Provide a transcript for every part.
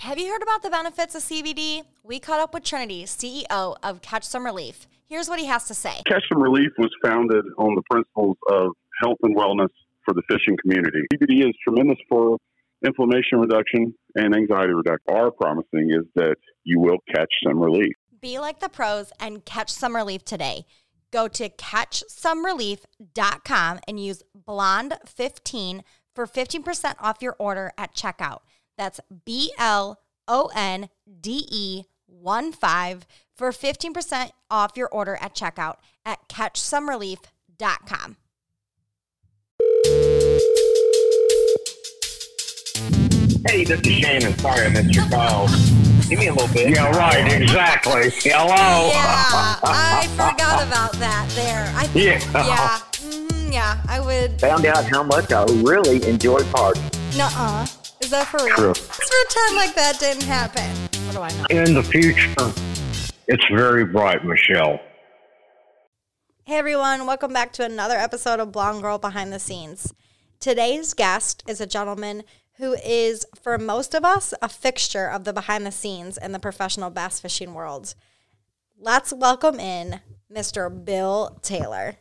Have you heard about the benefits of CBD? We caught up with Trinity, CEO of Catch Some Relief. Here's what he has to say. Catch Some Relief was founded on the principles of health and wellness for the fishing community. CBD is tremendous for inflammation reduction and anxiety reduction. Our promising is that you will catch some relief. Be like the pros and catch some relief today. Go to catchsomerelief.com and use blonde15 for 15% off your order at checkout. That's B L O N D E 1 5 for 15% off your order at checkout at catchsomerelief.com. Hey, this is Shannon. Sorry I missed your call. Give me a little bit. Yeah, right, exactly. Hello. Yeah, I forgot about that there. I think, Yeah. yeah, mhm, yeah, I would. Found out how much I really enjoy parties. Nuh-uh. Is that for real? True. Let's pretend like that didn't happen. What do I know? In the future, it's very bright, Michelle. Hey everyone, welcome back to another episode of Blonde Girl Behind the Scenes. Today's guest is a gentleman who is, for most of us, a fixture of the behind the scenes in the professional bass fishing world. Let's welcome in Mr. Bill Taylor.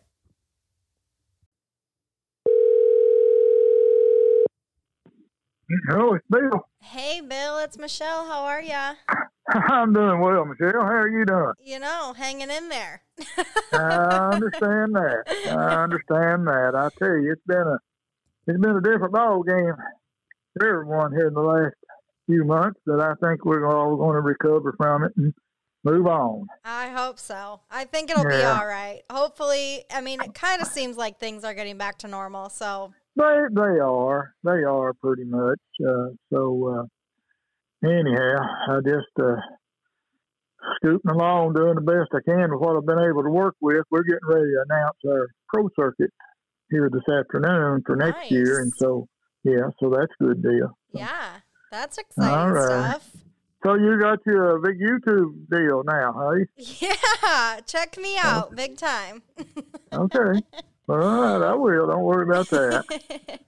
Hello, it's Bill. Hey Bill, it's Michelle. How are ya? I'm doing well, Michelle. How are you doing? You know, hanging in there. I understand that. I understand that. I tell you, it's been a it's been a different ball game for everyone here in the last few months. That I think we're all going to recover from it and move on. I hope so. I think it'll be all right. Hopefully, I mean, it kind of seems like things are getting back to normal. So, They they are they are pretty much. Uh, so uh, anyhow, I just uh, scooting along, doing the best I can with what I've been able to work with. We're getting ready to announce our pro circuit here this afternoon for next year, and so yeah, so that's a good deal. yeah, that's exciting right. stuff. So you got your big YouTube deal now, huh? Yeah, check me out big time. Okay. All right, I will. Don't worry about that.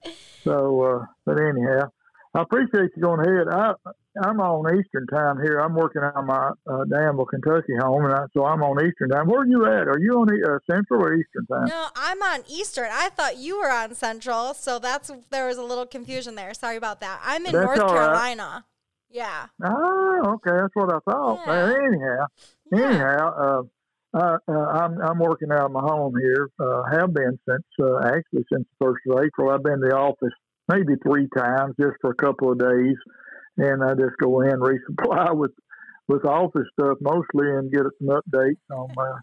So, uh, but anyhow, I appreciate you going ahead. I I'm on Eastern time here. I'm working on my uh, Danville, Kentucky home, and I, so I'm on Eastern time. Where are you at? Are you on uh, Central or Eastern time? no, I'm on Eastern. I thought you were on Central, so that's there was a little confusion there. Sorry about that. I'm in That's North right. Carolina. Yeah. Oh, okay, that's what I thought. Yeah. Well, anyhow, Yeah. anyhow, uh, I'm I'm working out of my home here. Uh, have been since uh, actually since the first of April. I've been to the office maybe three times just for a couple of days, and I just go in resupply with with office stuff mostly and get some updates on my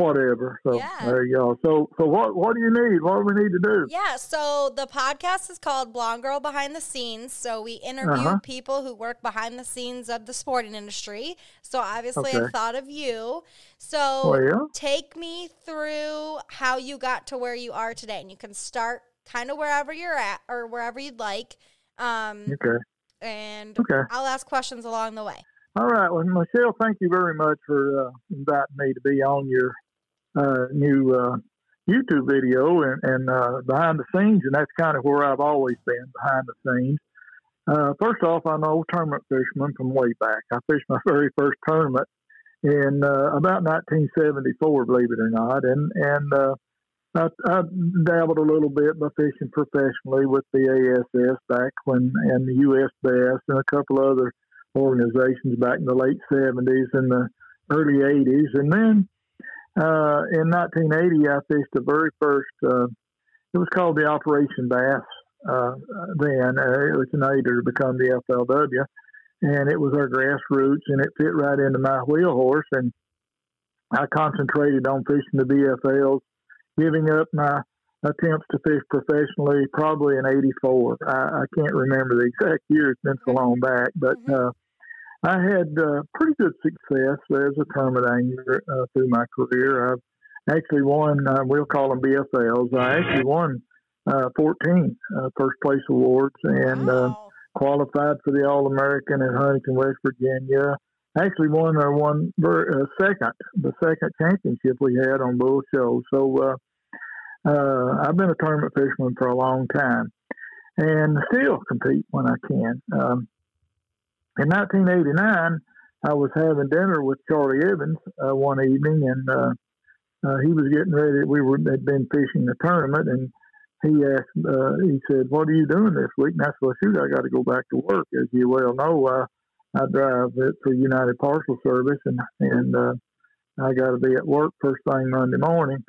whatever. So Yeah. there you go. So so what what do you need? What do we need to do? Yeah, so the podcast is called Blonde Girl Behind the Scenes. So we interview Uh-huh. people who work behind the scenes of the sporting industry. So obviously, I thought of you. So Well, take me through how you got to where you are today, and you can start kind of wherever you're at or wherever you'd like. Um, okay. and Okay. I'll ask questions along the way. All right. Well, Michelle, thank you very much for uh, inviting me to be on your uh, new uh, YouTube video and, and uh, behind the scenes. And that's kind of where I've always been behind the scenes. Uh, first off, I'm an old tournament fisherman from way back. I fished my very first tournament in uh, about 1974, believe it or not. And, and uh, I, I dabbled a little bit by fishing professionally with the ASS back when, and the US Bass and a couple other organizations back in the late 70s and the early 80s. And then uh, in 1980, I fished the very first, uh, it was called the Operation Bass uh, then. Uh, it was an later to become the FLW. And it was our grassroots, and it fit right into my wheel horse. And I concentrated on fishing the BFLs, giving up my attempts to fish professionally probably in 84. I, I can't remember the exact year, it's been so long back, but uh, I had uh, pretty good success as a tournament angler uh, through my career. I've actually won, uh, we'll call them BFLs. I actually won uh, 14 uh, first place awards and uh, Wow. qualified for the All American at Huntington, West Virginia. Actually won uh, one ver- uh, second, the second championship we had on Bull Shoals. So uh, uh, I've been a tournament fisherman for a long time, and still compete when I can. Um, in 1989, I was having dinner with Charlie Evans uh, one evening, and uh, uh, he was getting ready. We were had been fishing the tournament, and he asked. Uh, he said, "What are you doing this week?" And I said, "Well, shoot, I got to go back to work. As you well know, uh, I drive it for United Parcel Service, and and uh, I got to be at work first thing Monday morning."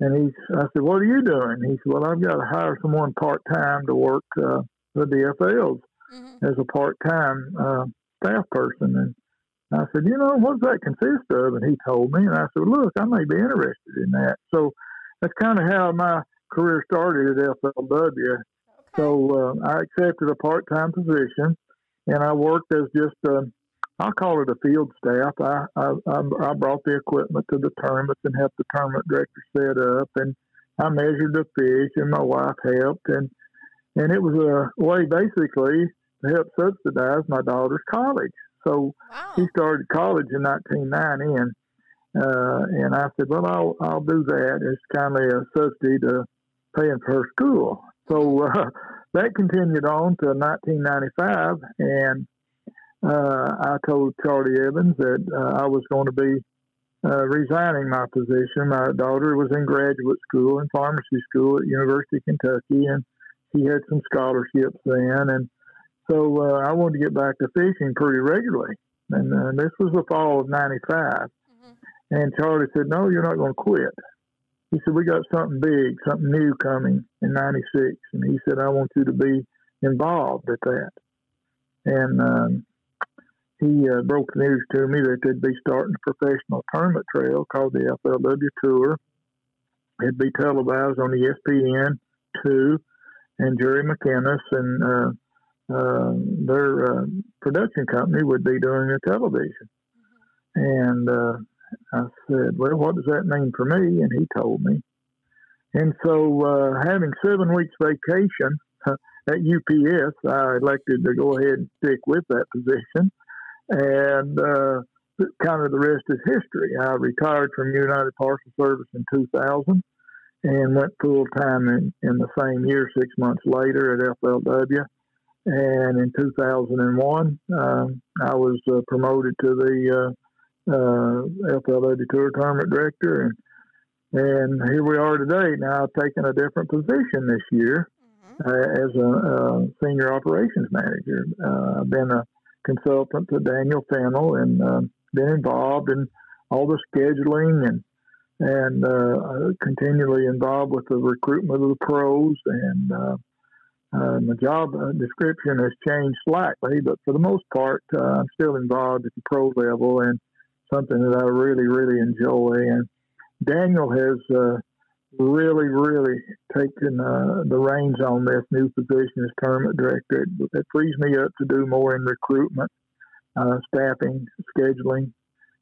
And he, I said, "What are you doing?" He said, "Well, I've got to hire someone part time to work uh, the BFLs Mm-hmm. as a part time uh, staff person." And I said, "You know, what does that consist of?" And he told me, and I said, "Look, I may be interested in that." So that's kind of how my career started at FLW. So uh, I accepted a part time position, and I worked as just uh, I'll call it a field staff. I, I I brought the equipment to the tournaments and helped the tournament director set up, and I measured the fish, and my wife helped, and and it was a way basically help subsidize my daughter's college. So Wow. he started college in 1990, and uh, and I said, well, I'll I'll do that. It's kind of a subsidy to paying for her school. So uh, that continued on to 1995, and uh, I told Charlie Evans that uh, I was going to be uh, resigning my position. My daughter was in graduate school and pharmacy school at University of Kentucky, and she had some scholarships then, and so uh, I wanted to get back to fishing pretty regularly. And uh, this was the fall of '95. Mhm. And Charlie said, "No, you're not going to quit." He said, "We got something big, something new coming in '96." And he said, "I want you to be involved at that." And um, he uh, broke the news to me that they'd be starting a professional tournament trail called the FLW Tour. It'd be televised on ESPN two, and Jerry McKinnis and uh, their uh, production company would be doing the television. And uh, I said, "Well, what does that mean for me?" And he told me. And so, uh, having seven weeks vacation at UPS, I elected to go ahead and stick with that position. And uh, kind of the rest is history. I retired from United Parcel Service in 2000 and went full time in, in the same year, six months later at FLW. And in 2001, um, I was uh, promoted to the uh, uh, FLW Tour Tournament Director, and and here we are today. Now I've taken a different position this year Mhm. uh, as a uh, senior operations manager. Uh, I've been a consultant to Daniel Fennell and uh, been involved in all the scheduling and and uh, continually involved with the recruitment of the pros. And uh, uh, my job uh, description has changed slightly, but for the most part, uh, I'm still involved at the pro level and something that I really, really enjoy. And Daniel has uh, really, really taken uh, the reins on this new position as tournament director. It, it frees me up to do more in recruitment, uh, staffing, scheduling,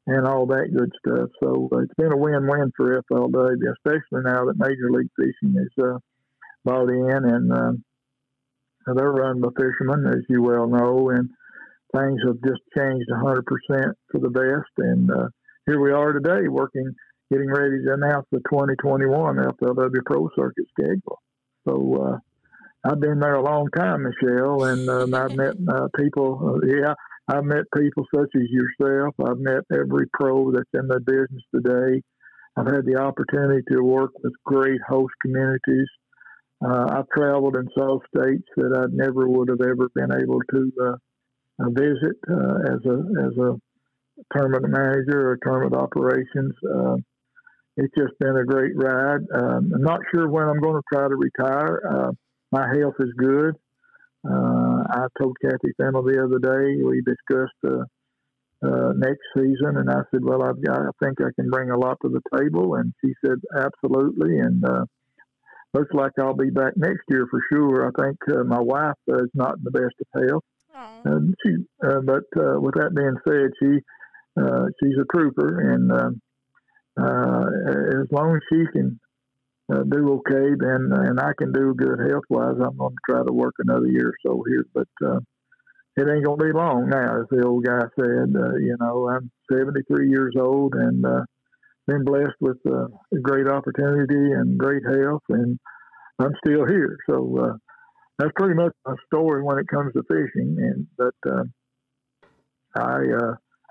and all that good stuff. So it's been a win-win for FLW, especially now that Major League Fishing is bought in and uh, they're run by fishermen, as you well know, and things have just changed 100% for the best. And uh, here we are today working, getting ready to announce the 2021 FLW Pro Circuit schedule. So uh, I've been there a long time, Michelle, and um, I've met uh, people. Uh, yeah, I've met people such as yourself. I've met every pro that's in the business today. I've had the opportunity to work with great host communities. Uh, I've traveled and saw states that I never would have ever been able to uh, uh, visit as a as a tournament manager or tournament operations. It's just been a great ride. Um, I'm not sure when I'm going to try to retire. My health is good. Uh, I told Kathy Fennell the other day we discussed uh, uh, next season, and I said, "Well, I've got, I think I can bring a lot to the table," and she said, "Absolutely." And looks like I'll be back next year for sure. I think uh, my wife uh, is not in the best of health. And she, uh, but uh, with that being said, she uh, she's a trooper, and uh, uh, as long as she can uh, do okay, then and I can do good health wise, I'm going to try to work another year or so here. But it ain't going to be long now, as the old guy said. Uh, you know, I'm 73 years old and been blessed with uh, a great opportunity and great health, and I'm still here. So. Uh, that's pretty much my story when it comes to fishing. And but uh, I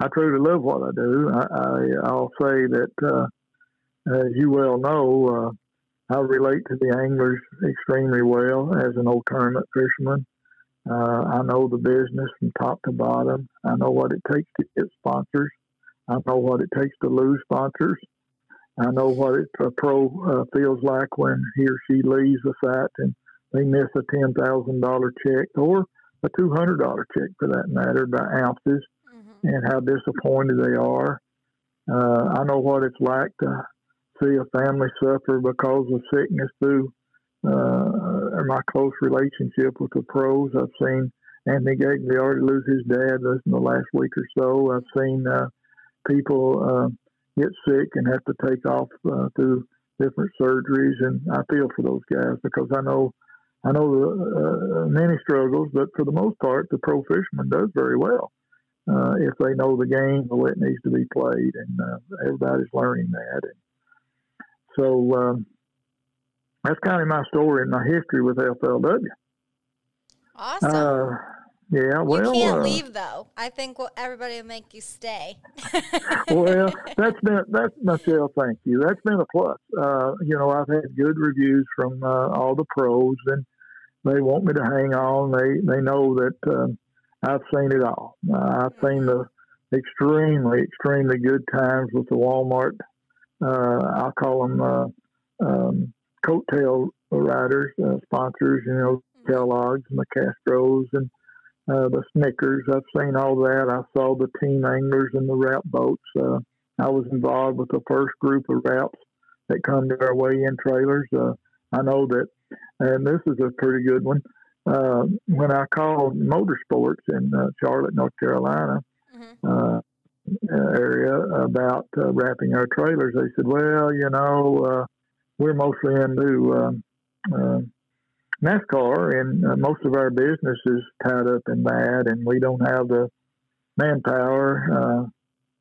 I truly love what I do. I, I I'll say that uh, as you well know, uh, I relate to the anglers extremely well as an old tournament fisherman. I know the business from top to bottom. I know what it takes to get sponsors. I know what it takes to lose sponsors. I know what it, a pro uh, feels like when he or she leaves a site and they miss a ten thousand dollar check or a two hundred dollar check for that matter by ounces, mm-hmm. and how disappointed they are. Uh, I know what it's like to see a family suffer because of sickness through uh, my close relationship with the pros. I've seen Anthony Gagliardi lose his dad in the last week or so. I've seen uh, people uh, get sick and have to take off uh, through different surgeries, and I feel for those guys because I know I know the, uh, many struggles, but for the most part, the pro fisherman does very well uh, if they know the game the way it needs to be played, and uh, everybody's learning that. And so um, that's kind of my story and my history with FLW. Awesome. Yeah, well, you can't uh, leave though. I think well, everybody will make you stay. well, that's been that's Michelle. Thank you. That's been a plus. Uh, you know, I've had good reviews from uh, all the pros, and they want me to hang on. They they know that um, I've seen it all. Uh, I've seen the extremely extremely good times with the Walmart. Uh, I'll call them uh, um, coattail riders, uh, sponsors. You know, mm-hmm. Kellogg's and the Castrols and uh, the Snickers. I've seen all that. I saw the team anglers and the wrap boats. Uh, I was involved with the first group of wraps that come to our weigh-in trailers. Uh, I know that, and this is a pretty good one. Uh, when I called Motorsports in uh, Charlotte, North Carolina, mm-hmm. uh, area about uh, wrapping our trailers, they said, "Well, you know, uh, we're mostly into uh, NASCAR, and uh, most of our business is tied up in that, and we don't have the manpower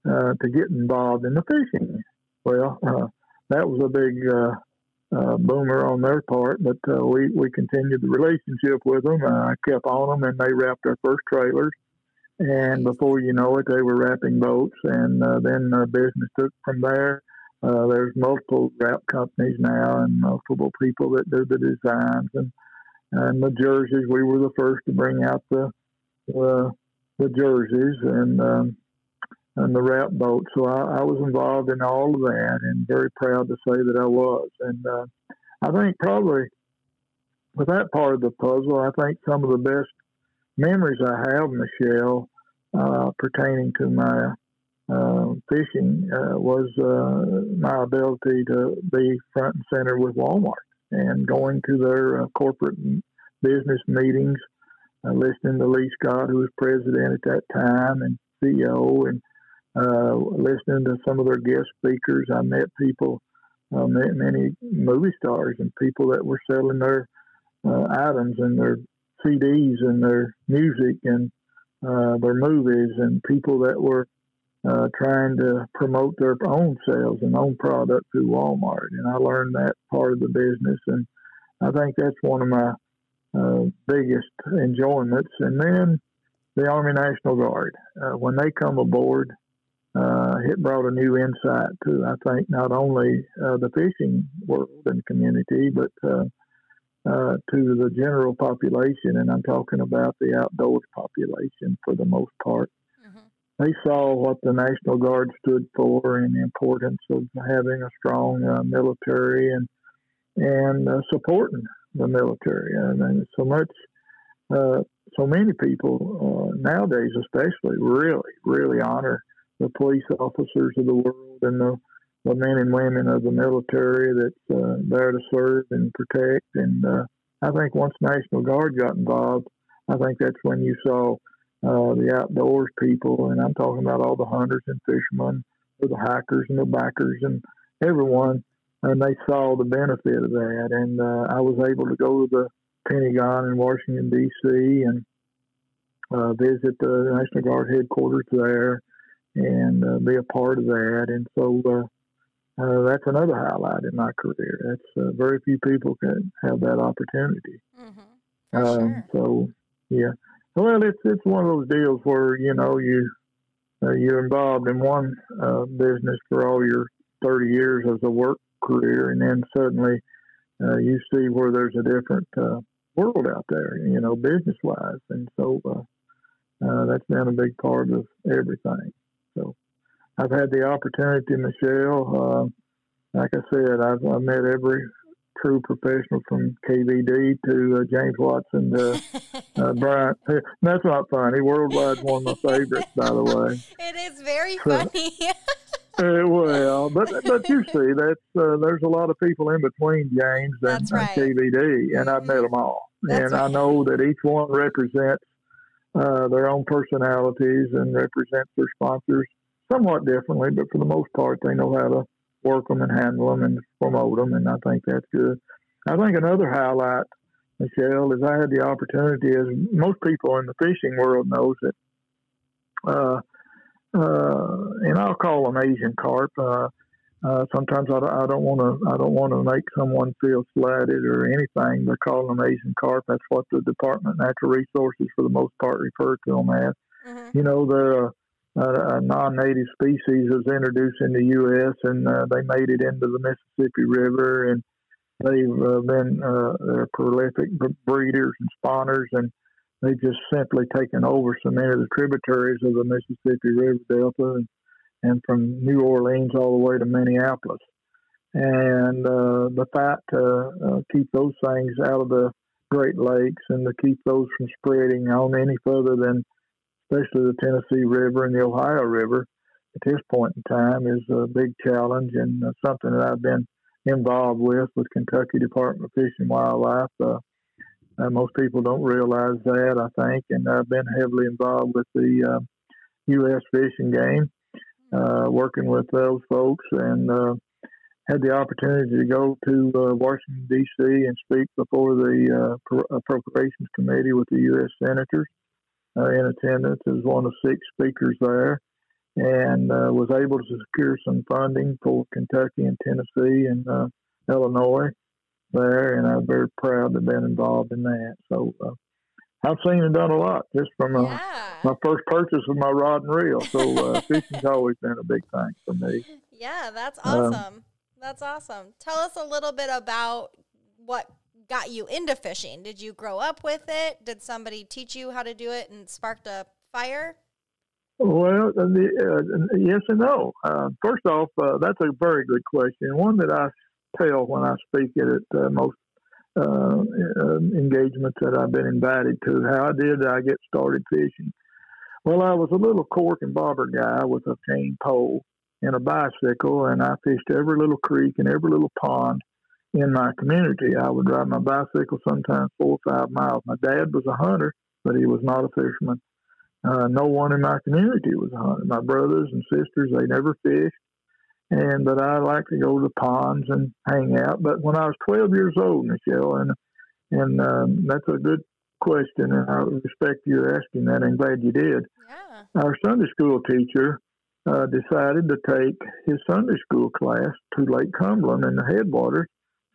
uh, uh, to get involved in the fishing. Well, uh, that was a big uh, uh, boomer on their part, but we we continued the relationship with them. I kept on them, and they wrapped our first trailers. And before you know it, they were wrapping boats, and then business took from there. Uh, there's multiple wrap companies now, and multiple people that do the designs, and and the jerseys. We were the first to bring out the uh, the jerseys and um, and the wrap boat. So I, I, was involved in all of that, and very proud to say that I was. And uh, I think probably with that part of the puzzle, I think some of the best memories I have, Michelle, uh, pertaining to my uh, fishing uh, was uh, my ability to be front and center with Walmart and going to their uh, corporate business meetings, uh, listening to Lee Scott, who was president at that time and CEO, and uh, listening to some of their guest speakers. I met people, uh, met many movie stars and people that were selling their uh, items and their CDs and their music and uh, their movies, and people that were uh, trying to promote their own sales and own product through Walmart. And I learned that part of the business, and I think that's one of my uh, biggest enjoyments. And then the Army National Guard, uh, when they come aboard, uh, it brought a new insight to, I think, not only uh, the fishing world and community, but uh, uh, to the general population. And I'm talking about the outdoors population for the most part they saw what the National Guard stood for and the importance of having a strong uh, military and and uh, supporting the military. And, so much, uh, so many people uh, nowadays, especially, really, really honor the police officers of the world and the, the men and women of the military that's uh, there to serve and protect. And uh, I think once National Guard got involved, I think that's when you saw uh, the outdoors people, and I'm talking about all the hunters and fishermen, or the hikers and the bikers and everyone, and they saw the benefit of that. And uh, I was able to go to the Pentagon in Washington D.C. and uh, visit the National Guard headquarters there and uh, be a part of that. And so uh, uh, that's another highlight in my career. That's uh, very few people can have that opportunity. Mm-hmm. Um, sure. So yeah, well, it's it's one of those deals where you know you uh, you're involved in one uh, business for all your 30 years as a work career, and then suddenly uh, you see where there's a different uh, world out there, you know, business wise. And so uh, uh, that's been a big part of everything. So I've had the opportunity, Michelle. Like I said, I've, I've met every true professional from KVD to uh, James Watson to uh, Bryant. That's not funny. Worldwide's one of my favorites, by the way. It is very funny. uh, well, but but you see, that's uh, there's a lot of people in between James and, That's right. and KVD, and I've met them all, That's and I know that each one represents uh, their own personalities and represents their sponsors somewhat differently, but for the most part, they know how to work them and handle them and promote them, and I think that's good. I think another highlight, Michelle, is I had the opportunity, as most people in the fishing world knows that, uh, uh, and I'll call them Asian carp. Uh, uh, sometimes I, don't- I don't want to I don't want to make someone feel slighted or anything by calling them Asian carp. That's what the Department of Natural Resources, for the most part, refer to them as Mhm. you know, they're a, a, a non-native species was introduced in the U.S. and uh, they made it into the Mississippi River, and they've uh, been uh, they're prolific breeders and spawners, and they've just simply taken over so many of the tributaries of the Mississippi River Delta, and, and from New Orleans all the way to Minneapolis. And uh, the fight to uh, keep those things out of the Great Lakes and to keep those from spreading on any further than especially the Tennessee River and the Ohio River at this point in time is a big challenge and uh, something that I've been involved with with Kentucky Department of Fish and Wildlife. Uh, uh, most people don't realize that, I think, and I've been heavily involved with the uh, U.S. Fish and Game, uh, working with those folks, and uh, had the opportunity to go to uh, Washington D.C. and speak before the uh, Pro- Appropriations Committee with the U.S. senators uh, in attendance as one of six speakers there, and uh, was able to secure some funding for Kentucky and Tennessee and uh, Illinois there, and I'm very proud to have been involved in that. So uh, I've seen and done a lot just from uh, Yeah. my first purchase of my rod and reel. So uh, fishing's always been a big thing for me. Yeah, that's Um, awesome. that's awesome. Tell us a little bit about what got you into fishing. Did you grow up with it? Did somebody teach you how to do it and sparked a fire? Well, uh, the, uh, yes and no. Uh, first off, uh, that's a very good question. One that I tell when I speak at uh, most uh, uh, engagements that I've been invited to. How did I get started fishing? Well, I was a little cork and bobber guy with a cane pole and a bicycle, and I fished every little creek and every little pond in my community. I would ride my bicycle sometimes four or five miles. My dad was a hunter, but he was not a fisherman. Uh, no one in my community was a hunter. My brothers and sisters, they never fished. And but I like to go to the ponds and hang out. But when I was 12 years old, Michelle, and and um, that's a good question, and I respect you asking that. I'm glad you did. Yeah. Our Sunday school teacher uh, decided to take his Sunday school class to Lake Cumberland in the headwaters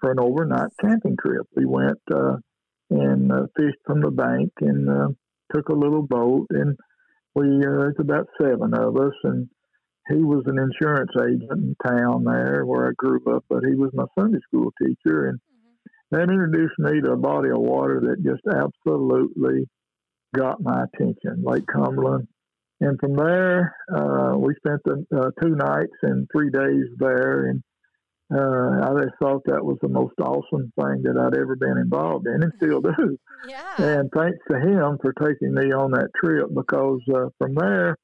for an overnight camping trip. We went uh, and uh, fished from the bank and uh, took a little boat, and we uh, it's about seven of us, and he was an insurance agent in town there where I grew up, but he was my Sunday school teacher, and that introduced me to a body of water that just absolutely got my attention, Lake Cumberland. And from there, uh, we spent the uh, two nights and three days there, and uh, I just thought that was the most awesome thing that I'd ever been involved in, and still do. Yeah. And thanks to him for taking me on that trip because uh, from there,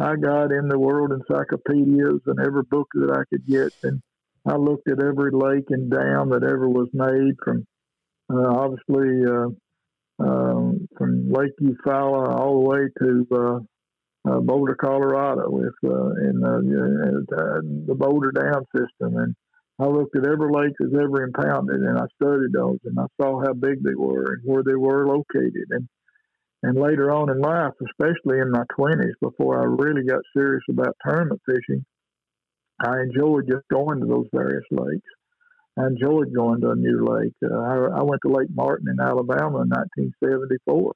I got in the world encyclopedias and every book that I could get. And I looked at every lake and dam that ever was made from uh, obviously uh, um, from Lake Eufaula all the way to uh, uh, Boulder, Colorado, with uh, in uh, uh, the Boulder Dam system. And I looked at every lake that's ever impounded, and I studied those, and I saw how big they were and where they were located. And and later on in life, especially in my twenties, before I really got serious about tournament fishing, I enjoyed just going to those various lakes. I enjoyed going to a new lake. Uh, I, I went to Lake Martin in Alabama in 1974. Wow.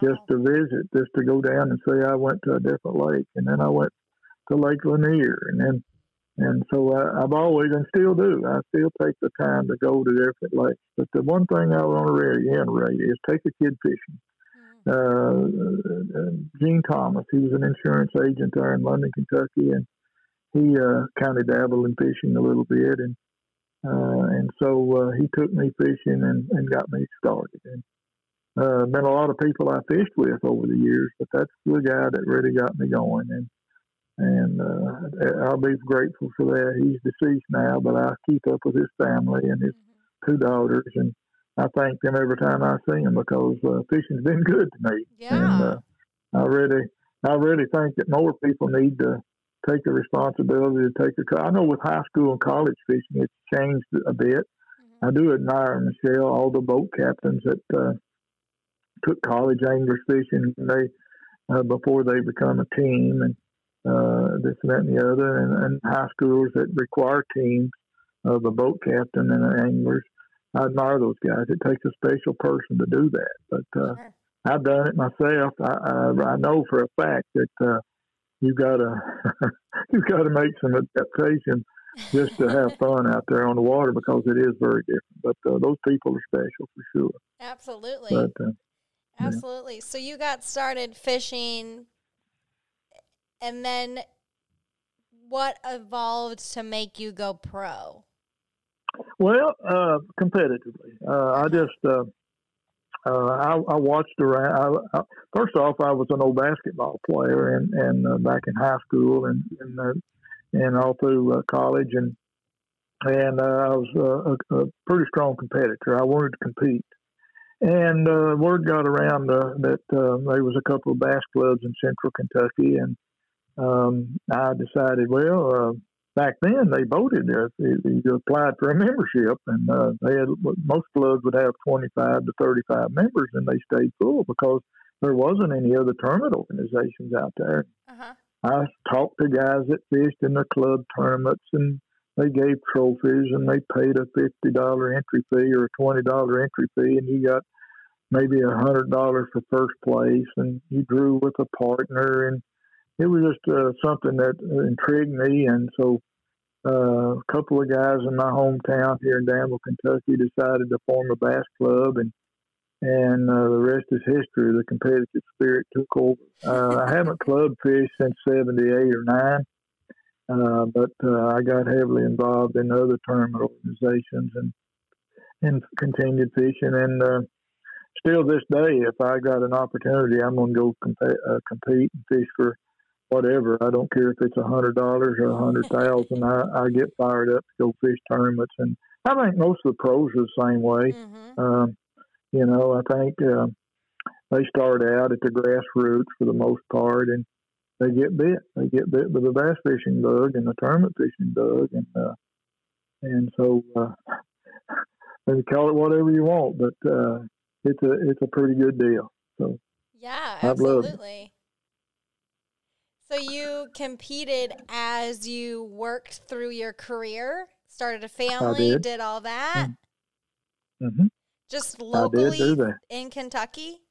just to visit, just to go down and say I went to a different lake, and then I went to Lake Lanier, and then and so I, I've always and still do. I still take the time to go to different lakes. But the one thing I want to reiterate is take a kid fishing. Uh, uh, Gene Thomas, he was an insurance agent there in London, Kentucky, and he uh, kind of dabbled in fishing a little bit, and uh, and so uh, he took me fishing and, and got me started. And uh, been a lot of people I fished with over the years, but that's the guy that really got me going. And and uh, I'll be grateful for that. He's deceased now, but I keep up with his family and his mm-hmm. two daughters, and I thank them every time I see them because uh, fishing's been good to me. Yeah. And uh, I really, I really think that more people need to take the responsibility to take a. I know with high school and college fishing, it's changed a bit. Mm-hmm. I do admire Michelle, all the boat captains that uh, took college anglers fishing. They uh, before they become a team and uh, this and that and the other, and, and high schools that require teams of a boat captain and anglers. I admire those guys. It takes a special person to do that, but uh, sure. I've done it myself. I, I, I know for a fact that uh, you gotta you gotta make some adaptation just to have fun out there on the water because it is very different. But uh, those people are special for sure. Absolutely. But, uh, Absolutely. Yeah. So you got started fishing, and then what evolved to make you go pro? Well, uh, competitively, uh, I just uh, uh, I, I watched around. I, I, first off, I was an old basketball player, and and uh, back in high school, and and, uh, and all through uh, college, and and uh, I was uh, a, a pretty strong competitor. I wanted to compete, and uh, word got around uh, that uh, there was a couple of bass clubs in Central Kentucky, and um, I decided, well, uh, back then they voted if you applied for a membership, and uh, they had most clubs would have 25 to 35 members, and they stayed full because there wasn't any other tournament organizations out there. Uh-huh. I talked to guys that fished in the club tournaments, and they gave trophies, and they paid a fifty dollar entry fee or a twenty dollar entry fee, and you got maybe a hundred dollars for first place, and you drew with a partner, and it was just uh, something that intrigued me, and so uh, a couple of guys in my hometown here in Danville, Kentucky, decided to form a bass club, and and uh, the rest is history. The competitive spirit took over. Uh, I haven't club fished since '78 or '9, uh, but uh, I got heavily involved in other tournament organizations and and continued fishing. And uh, still this day, if I got an opportunity, I'm going to go comp- uh, compete and fish for whatever. I don't care if it's a hundred dollars or a hundred thousand. I, I get fired up to go fish tournaments, and I think most of the pros are the same way. Mm-hmm. Um, you know, I think uh, they start out at the grassroots for the most part, and they get bit. They get bit with the bass fishing bug and the tournament fishing bug, and uh, and so uh, you call it whatever you want, but uh, it's a it's a pretty good deal. So yeah, absolutely. So you competed as you worked through your career, started a family, did. did. all that. Mm-hmm. Just locally in Kentucky.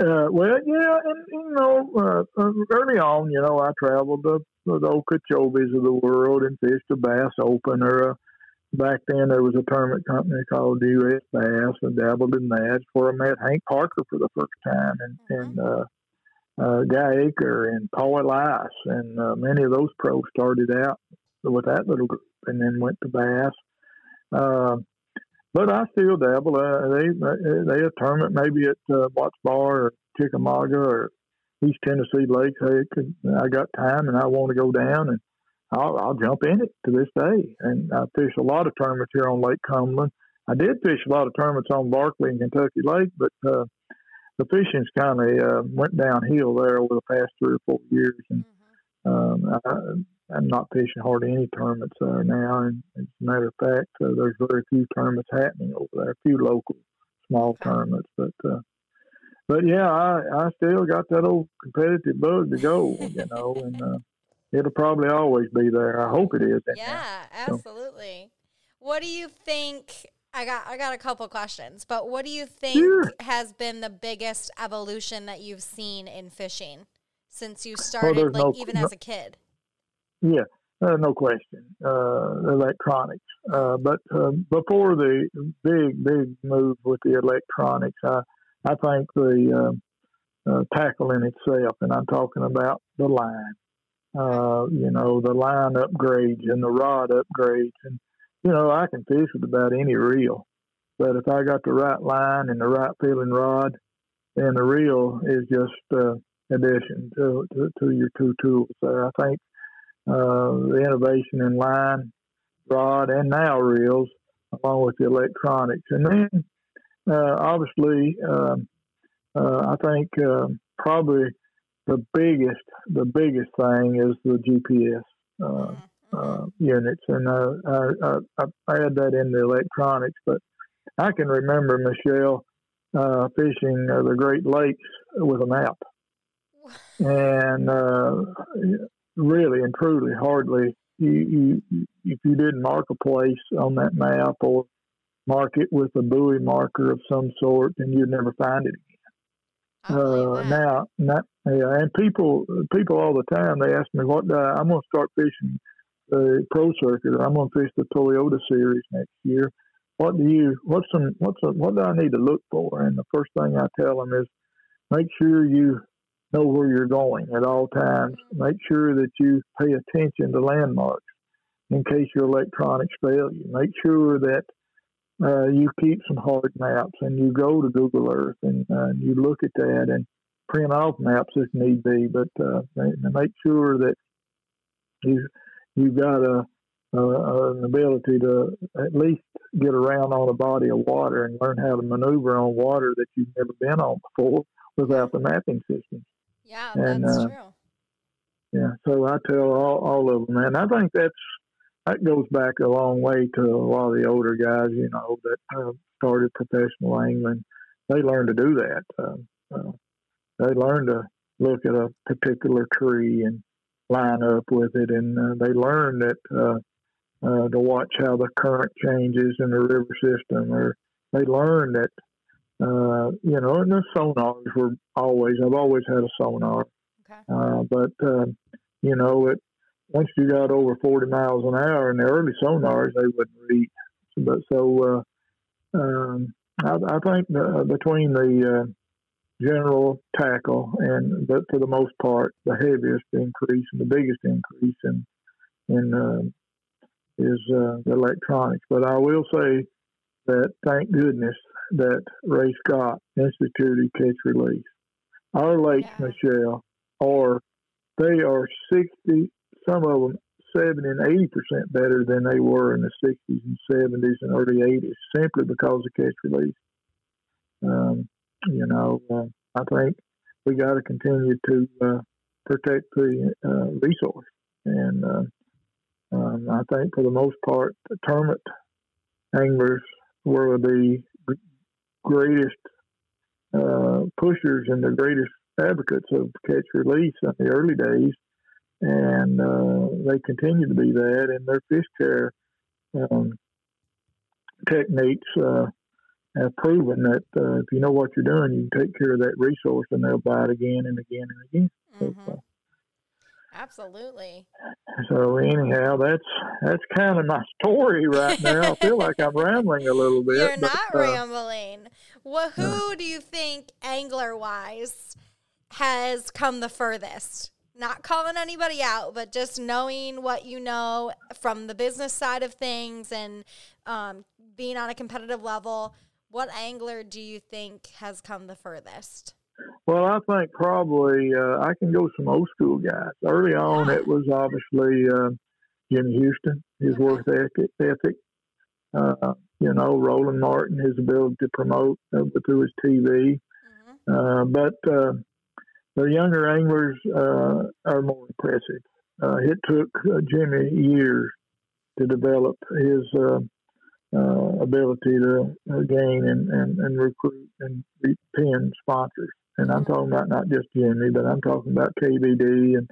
Uh, well, yeah, and you know, uh, uh, early on, you know, I traveled the the Okeechobees of the world and fished a bass open or a, back then there was a tournament company called U.S. Bass and dabbled in that. Where I met Hank Parker for the first time, and mm-hmm. and uh, Guy Eaker and Paul Elias, and uh, many of those pros started out with that little group and then went to Bass. Uh, but I still dabble. Uh, they they a tournament maybe at uh, Watts Bar or Chickamauga or East Tennessee Lakes. Hey, I got time and I want to go down and I'll, I'll jump in it to this day. And I fish a lot of tournaments here on Lake Cumberland. I did fish a lot of tournaments on Barkley and Kentucky Lake, but uh, the fishing's kind of uh, went downhill there over the past three or four years, and mm-hmm. um, I, I'm not fishing hardly any tournaments there now. And as a matter of fact, uh, there's very few tournaments happening over there. A few local small tournaments, but uh, but yeah, I I still got that old competitive bug to go, you know, and uh, it'll probably always be there. I hope it is. Yeah, absolutely. So. What do you think I got I got a couple questions, but what do you think Sure. has been the biggest evolution that you've seen in fishing since you started, there's like no- even no- as a kid? Yeah, uh, no question. Uh, electronics. Uh, but uh, before the big, big move with the electronics, I, I think the uh, uh, tackle in itself, and I'm talking about the line. Uh, you know, the line upgrades and the rod upgrades, and you know, I can fish with about any reel, but if I got the right line and the right feeling rod, then the reel is just uh, addition to, to to your two tools. there. I think uh, the innovation in line, rod, and now reels, along with the electronics. And then, uh, obviously, um, uh, I think um probably the biggest the biggest thing is the GPS uh, Mhm, uh, units, and uh, I, I, I add that in the electronics. But I can remember Michelle uh, fishing uh, the Great Lakes with a map. And uh, really and truly, hardly you, you if you didn't mark a place on that map or mark it with a buoy marker of some sort, then you'd never find it believe uh, now, now, yeah, and people, people all the time, they ask me what I, I'm going to start fishing the pro circuit. Or I'm going to fish the Toyota series next year. What do you? What's some? What's a, what do I need to look for? And the first thing I tell them is, make sure you know where you're going at all times. Make sure that you pay attention to landmarks in case your electronics fail you. Make sure that uh, you keep some hard maps and you go to Google Earth and, uh, you look at that and print off maps if need be, but uh, make sure that you you've got a, a an ability to at least get around on a body of water and learn how to maneuver on water that you've never been on before without the mapping system. yeah, and, that's uh, true. Yeah, so I tell all, all of them, and I think that's that goes back a long way to a lot of the older guys, you know, that uh, started professional angling. They learned to do that. Um, uh, they learned to look at a particular tree and line up with it, and uh, they learned that uh, uh, to watch how the current changes in the river system, or they learned that. Uh, you know, and the sonars were always. I've always had a sonar, Okay. uh, but um, you know, it once you got over 40 miles an hour in the early sonars, they wouldn't read. But so uh, um, I, I think uh, between the uh, general tackle and, but for the most part, the heaviest increase and the biggest increase in in uh, is uh, the electronics. But I will say that thank goodness that Ray Scott instituted catch release. Our lakes, Yeah. Michelle, are they are sixty, some of them seventy and eighty percent better than they were in the sixties and seventies and early eighties, simply because of catch release. Um, you know, uh, I think we got to continue to uh, protect the uh, resource, and uh, um, I think for the most part, the tournament anglers were the greatest uh, pushers and the greatest advocates of catch release in the early days, and uh, they continue to be that. And their fish care um, techniques have proven that uh, if you know what you're doing, you can take care of that resource, and they'll buy it again and again and again. So, Mhm. uh, Absolutely. so anyhow, that's that's kind of my story right now. I feel like I'm rambling a little bit. You're but, not uh, rambling. Well, who do you think angler wise has come the furthest? Not calling anybody out, but just knowing what you know from the business side of things and um, being on a competitive level. What angler do you think has come the furthest? Well, I think probably uh, I can go some old school guys. Early on, it was obviously uh, Jimmy Houston, his work ethic. Uh, you know, Roland Martin, his ability to promote uh, through his TV. hmm Uh, but uh, the younger anglers uh, are more impressive. Uh, it took uh, Jimmy years to develop his uh, ability to uh, gain and, and, and recruit and pin sponsors. And I'm talking about not just Jimmy, but I'm talking about KVD and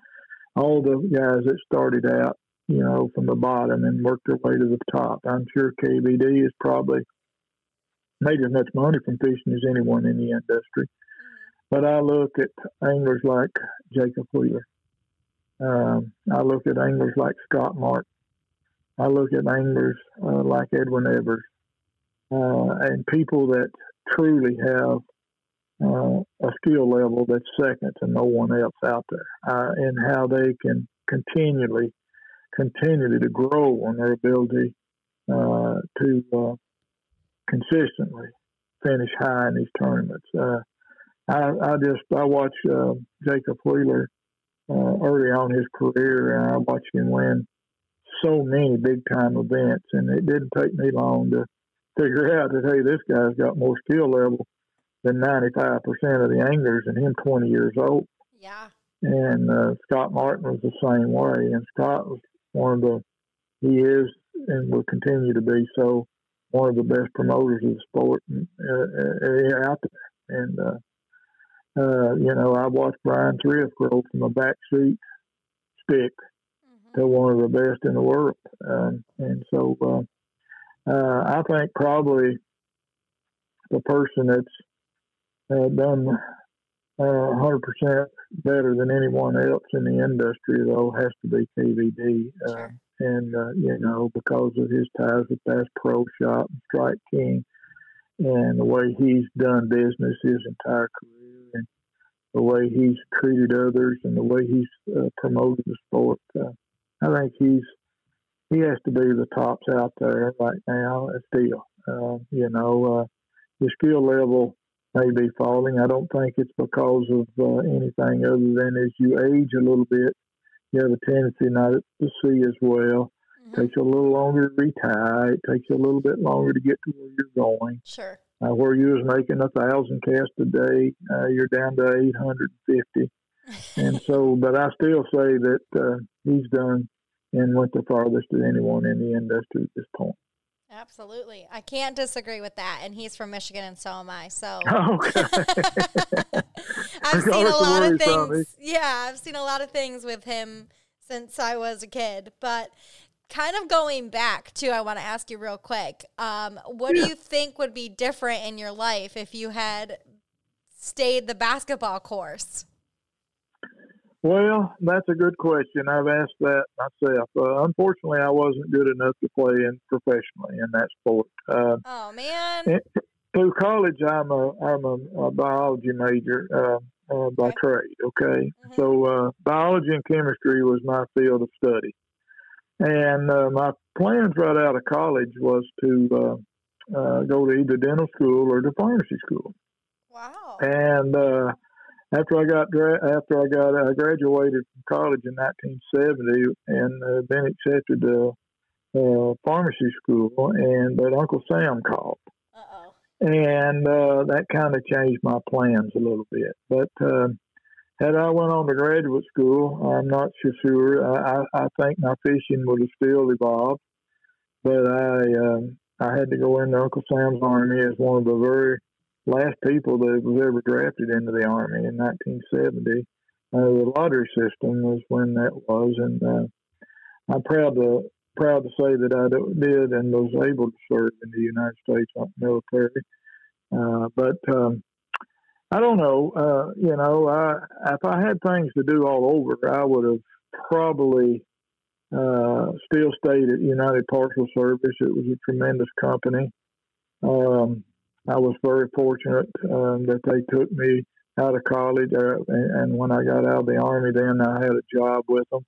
all the guys that started out, you know, from the bottom and worked their way to the top. I'm sure KVD is probably made as much money from fishing as anyone in the industry. But I look at anglers like Jacob Wheeler. Um, I look at anglers like Scott Martin. I look at anglers uh, like Edwin Evers uh, and people that truly have uh, a skill level that's second to no one else out there, uh, and how they can continually, continually to grow on their ability uh, to uh, consistently finish high in these tournaments. Uh, I, I just I watched uh, Jacob Wheeler early on his career, and I watched him win so many big time events, and it didn't take me long to figure out that hey, this guy's got more skill level than 95% of the anglers, and him 20 years old. Yeah. And uh, Scott Martin was the same way, and Scott was one of the he is and will continue to be so one of the best promoters of the sport uh, uh, out there. And uh, uh, you know, I watched Bryan Thrift grow from a backseat stick. To one of the best in the world. Um, and so uh, uh, I think probably the person that's uh, done uh, 100% better than anyone else in the industry, though, has to be KVD. Uh. And, uh, you know, because of his ties with Bass Pro Shop and Strike King and the way he's done business his entire career and the way he's treated others and the way he's uh, promoted the sport, uh, I think he's he has to be the tops out there right now still. Uh, you know, uh, his skill level may be falling. I don't think it's because of uh, anything other than as you age a little bit, you have a tendency not to see as well. Mm-hmm. Takes you a little longer to retire. It takes you a little bit longer to get to where you're going. Sure. Uh, where you was making a thousand casts a day, uh, you're down to 850. And so, but I still say that uh, he's done and went the farthest of anyone in the industry at this point. Absolutely. I can't disagree with that. And he's from Michigan, and so am I. So okay. I've seen a lot of things. Yeah, I've seen a lot of things with him since I was a kid. But kind of going back to, I want to ask you real quick um, what yeah. do you think would be different in your life if you had stayed the basketball course? Well, that's a good question. I've asked that myself. Uh, unfortunately, I wasn't good enough to play in professionally in that sport. Uh, oh man! through college, I'm a I'm a, a biology major uh, uh by okay. trade. Okay, mm-hmm. so uh, biology and chemistry was my field of study, and uh, my plans right out of college was to go to either dental school or to pharmacy school. Wow! And after I got after I got I graduated from college in 1970 and uh, been accepted to uh, pharmacy school, and but Uncle Sam called, Uh-oh. and uh, that kind of changed my plans a little bit. But uh, had I went on to graduate school, I'm not so sure. I, I think my fishing would have still evolved, but I um, I had to go into Uncle Sam's army as one of the very last people that was ever drafted into the army in 1970. Uh, the lottery system was when that was, and uh, I'm proud to proud to say that I did and was able to serve in the United States military. Uh, but um, I don't know. Uh, you know, I, if I had things to do all over, I would have probably uh, still stayed at United Parcel Service. It was a tremendous company. Um, I was very fortunate um, that they took me out of college, uh, and, and when I got out of the army, then I had a job with them,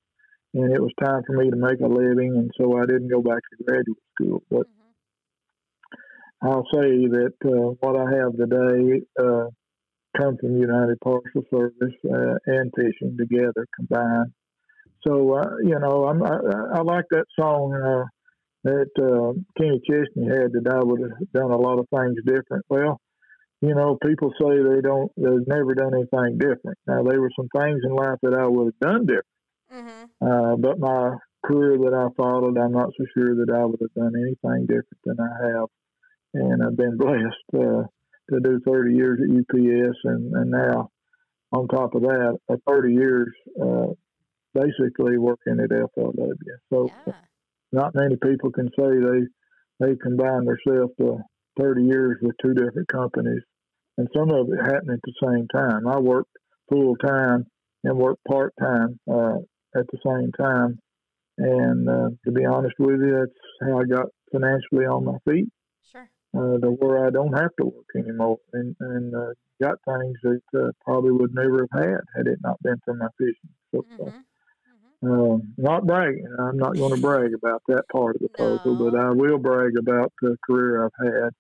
and it was time for me to make a living, and so I didn't go back to graduate school. But mm-hmm. I'll say that uh, what I have today uh, comes from United Parcel Service uh, and fishing together combined. So uh, you know, I'm, I, I like that song. Uh, that uh, Kenny Chesney had that I would have done a lot of things different. Well, you know, people say they don't, they've never done anything different. Now, there were some things in life that I would have done different. Mm-hmm. Uh, but my career that I followed, I'm not so sure that I would have done anything different than I have. And I've been blessed uh, to do 30 years at UPS and, and now on top of that, uh, 30 years uh, basically working at FLW. So, yeah not many people can say they they combine themselves to 30 years with two different companies, and some of it happened at the same time. I worked full time and worked part time uh, at the same time. And uh, to be honest with you, that's how I got financially on my feet. Sure. Uh, to where I don't have to work anymore, and and uh, got things that uh, probably would never have had had it not been for my fishing. So, uh, hmm um, not bragging. I'm not going to brag about that part of the puzzle, No. but I will brag about the career I've had,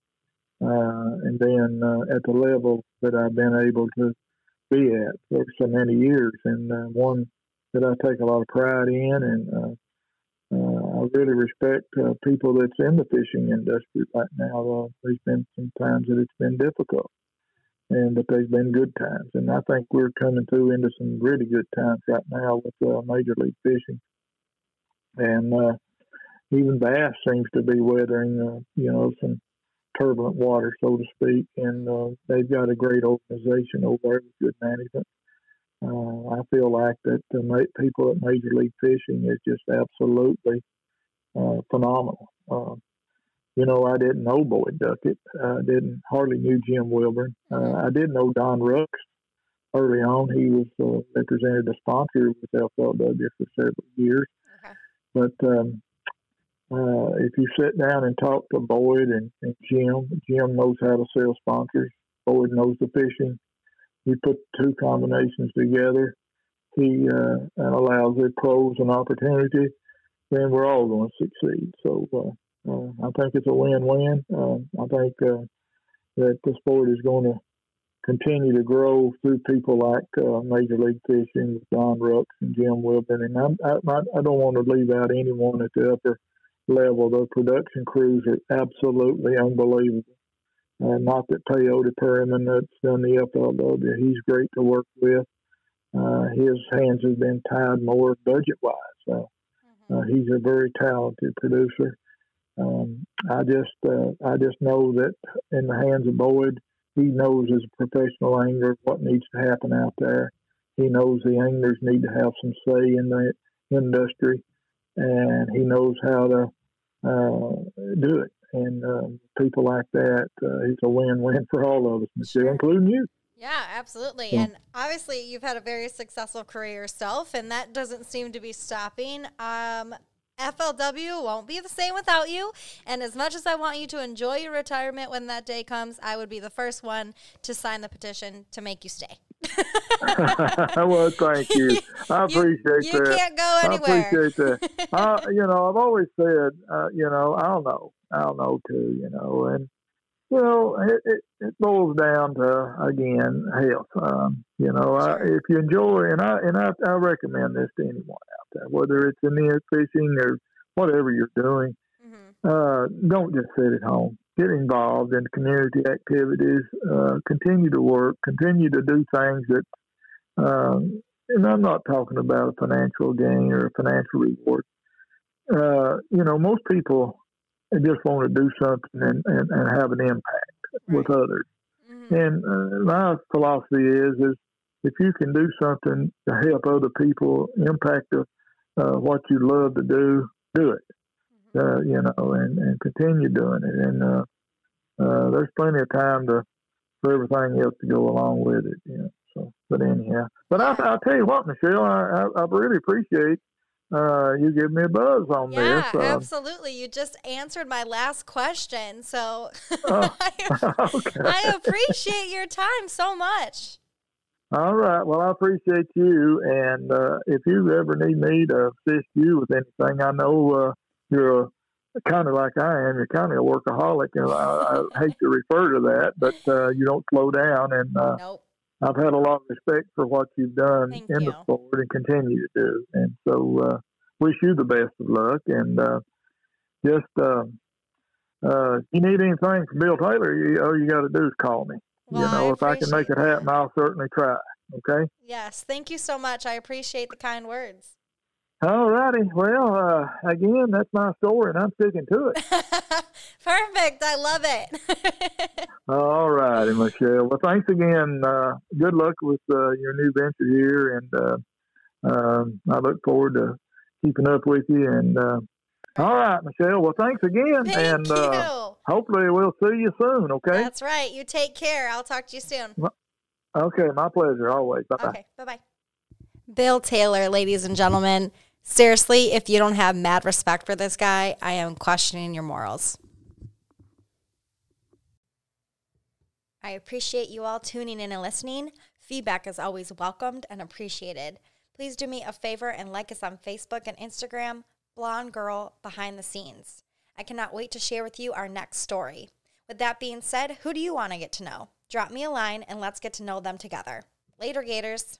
uh, and then uh, at the level that I've been able to be at for so many years, and uh, one that I take a lot of pride in, and uh, uh, I really respect uh, people that's in the fishing industry right now. There's been some times that it's been difficult, and but there's been good times, and I think we're coming through into some really good times right now with uh, Major League Fishing, and uh, even Bass seems to be weathering, uh, you know, some turbulent water, so to speak, and uh, they've got a great organization over there with good management. Uh, I feel like that the ma- people at Major League Fishing is just absolutely uh, phenomenal. Uh, you know, I didn't know Boyd Duckett. I didn't hardly knew Jim Wilburn. Uh, I did know Don Rooks early on. He was uh, represented a sponsor with FLW for several years. Okay. But um, uh, if you sit down and talk to Boyd and, and Jim, Jim knows how to sell sponsors. Boyd knows the fishing. You put two combinations together, he uh, allows the pros an opportunity. Then we're all going to succeed. So uh, I think it's a win-win. Uh, I think uh, that the sport is going to continue to grow through people like uh, Major League Fishing, Don Rooks and Jim Wilburn. And I'm, I, I don't want to leave out anyone at the upper level. The production crews are absolutely unbelievable. Uh, not that Peyote Perryman that's done the FLW, he's great to work with. Uh, his hands have been tied more budget wise. So uh, he's a very talented producer. Um, I just uh, I just know that in the hands of Boyd, he knows as a professional angler what needs to happen out there. He knows the anglers need to have some say in the industry, and he knows how to uh, do it. And uh, people like that, uh, it's a win-win for all of us, Sure. including you. Yeah, absolutely. Yeah. And obviously, you've had a very successful career yourself, and that doesn't seem to be stopping. Um, FLW won't be the same without you. And as much as I want you to enjoy your retirement when that day comes, I would be the first one to sign the petition to make you stay. well, thank you. I appreciate you that. You can't go anywhere. I appreciate that. I, you know, I've always said, uh, you know, I don't know, I don't know too, you know, and know, it, it, it boils down to again health. Um, you know, I, if you enjoy, and I and I, I recommend this to anyone out there, whether it's in the fishing or whatever you're doing, Mhm. uh, don't just sit at home. Get involved in community activities. Uh, continue to work. Continue to do things that. Um, and I'm not talking about a financial gain or a financial reward. Uh, you know, most people just want to do something and, and, and have an impact with Right. others. Mhm. And uh, my philosophy is is if you can do something to help other people, impact the, uh, what you love to do, do it. Uh, you know, and, and continue doing it. And uh, uh, there's plenty of time to for everything else to go along with it. You know. So, but anyhow, but I, I'll tell you what, Michelle, I, I, I really appreciate uh, you giving me a buzz on Yeah, this. Um, absolutely. You just answered my last question. So Oh, I, okay. I appreciate your time so much. All right. Well, I appreciate you. And uh, if you ever need me to assist you with anything, I know uh, you're kind of like I am. You're kind of a workaholic. And I, I hate to refer to that, but uh, you don't slow down. And uh, Nope. I've had a lot of respect for what you've done Thank in you. the sport and continue to do. And so, uh, wish you the best of luck. And uh, just, uh, uh, if you need anything from Bill Taylor, you, all you got to do is call me. Well, you know, I if I can make it happen, that. I'll certainly try. Okay. Yes. Thank you so much. I appreciate the kind words. All righty. Well, uh, again, that's my story, and I'm sticking to it. Perfect. I love it. All righty, Michelle. Well, thanks again. Uh, good luck with uh, your new venture here, and uh, um, I look forward to keeping up with you and uh, All right, Michelle. Well, thanks again, Thank and you. uh, hopefully we'll see you soon. Okay. That's right. You take care. I'll talk to you soon. okay, my pleasure. Always. Bye bye. Okay, bye bye. Bill Taylor, ladies and gentlemen. Seriously, if you don't have mad respect for this guy, I am questioning your morals. I appreciate you all tuning in and listening. Feedback is always welcomed and appreciated. Please do me a favor and like us on Facebook and Instagram, Blonde Girl Behind the Scenes. I cannot wait to share with you our next story. With that being said, who do you want to get to know? Drop me a line and let's get to know them together. Later, Gators.